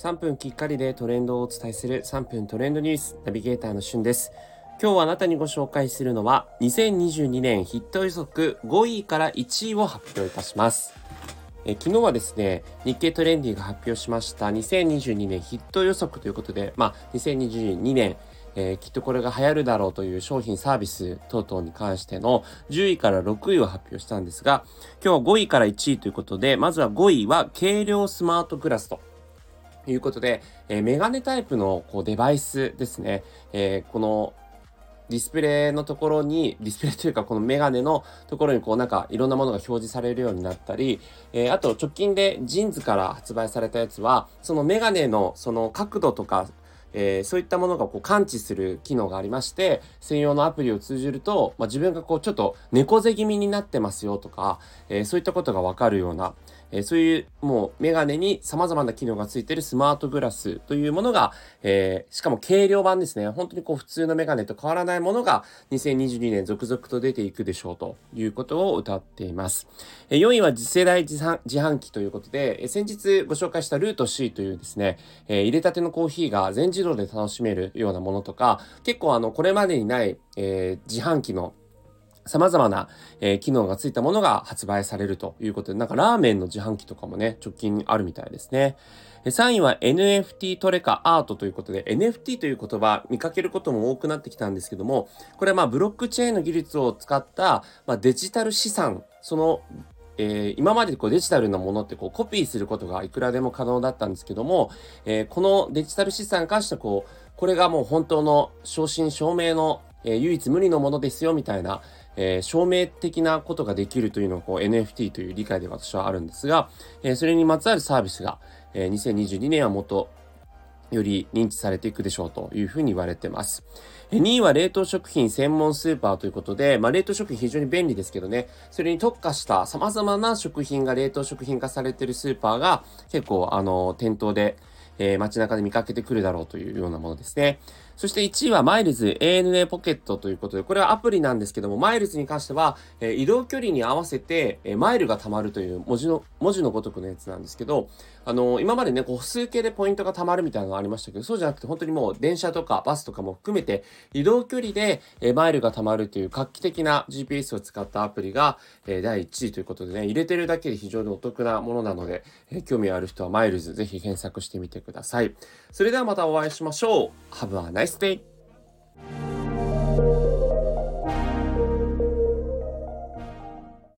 3分きっかりでトレンドをお伝えする3分トレンドニュースナビゲーターのしゅんです今日あなたにご紹介するのは2022年ヒット予測5位から1位を発表いたしますえ昨日はですね日経トレンディが発表しました2022年ヒット予測ということでまあ2022年えー、きっとこれが流行るだろうという商品サービス等々に関しての10位から6位を発表したんですが、今日は5位から1位ということで、まずは5位は軽量スマートグラスと。いうことで、え、メガネタイプのこうデバイスですね。え、このディスプレイのところに、ディスプレイというかこのメガネのところにこうなんかいろんなものが表示されるようになったり、えー、あと直近で JINSから発売されたやつは、そのメガネのその角度とかえー、そういったものがこう感知する機能がありまして、専用のアプリを通じると、まあ、自分がこうちょっと猫背気味になってますよとか、えー、そういったことがわかるような、え、そういうもうメガネに様々な機能がついているスマートグラスというものが、え、しかも軽量版ですね。本当にこう普通のメガネと変わらないものが2022年続々と出ていくでしょうということを歌っています。え、4位は次世代自販機ということで、え、先日ご紹介したルート C というですね、え、入れたてのコーヒーが全自動で楽しめるようなものとか、結構あの、これまでにない、え、自販機の様々な、えー、機能がついたものが発売されるということで、なんかラーメンの自販機とかもね、直近あるみたいですね。3位は NFT トレカアートということで、NFT という言葉見かけることも多くなってきたんですけども、これはまあブロックチェーンの技術を使った、まあ、デジタル資産、そのえー、今までこうデジタルなものってこうコピーすることがいくらでも可能だったんですけども、えー、このデジタル資産に関してこう、これがもう本当の正真正銘の、えー、唯一無二のものですよみたいな、えー、証明的なことができるというのがこう NFT という理解で私はあるんですが、えー、それにまつわるサービスが、えー、2022年はもっとより認知されていくでしょうというふうに言われてます。2位は冷凍食品専門スーパーということで、まあ、冷凍食品非常に便利ですけどね、それに特化した様々な食品が冷凍食品化されているスーパーが結構あの店頭でえー、街中で見かけてくるだろうというようなものですね。そして1位はマイルズ ANA ポケットということで、これはアプリなんですけども、マイルズに関しては、え、移動距離に合わせて、え、マイルが貯まるという文字の、文字のごとくのやつなんですけど、あの、今までね、こう、数形でポイントが貯まるみたいなのがありましたけど、そうじゃなくて本当にもう電車とかバスとかも含めて、移動距離で、えマイルが貯まるという画期的な GPS を使ったアプリが、え第1位ということでね、入れてるだけで非常にお得なものなので、え興味ある人はマイルズぜひ検索してみてください。それではまたお会いしましょう。Have a nice listening.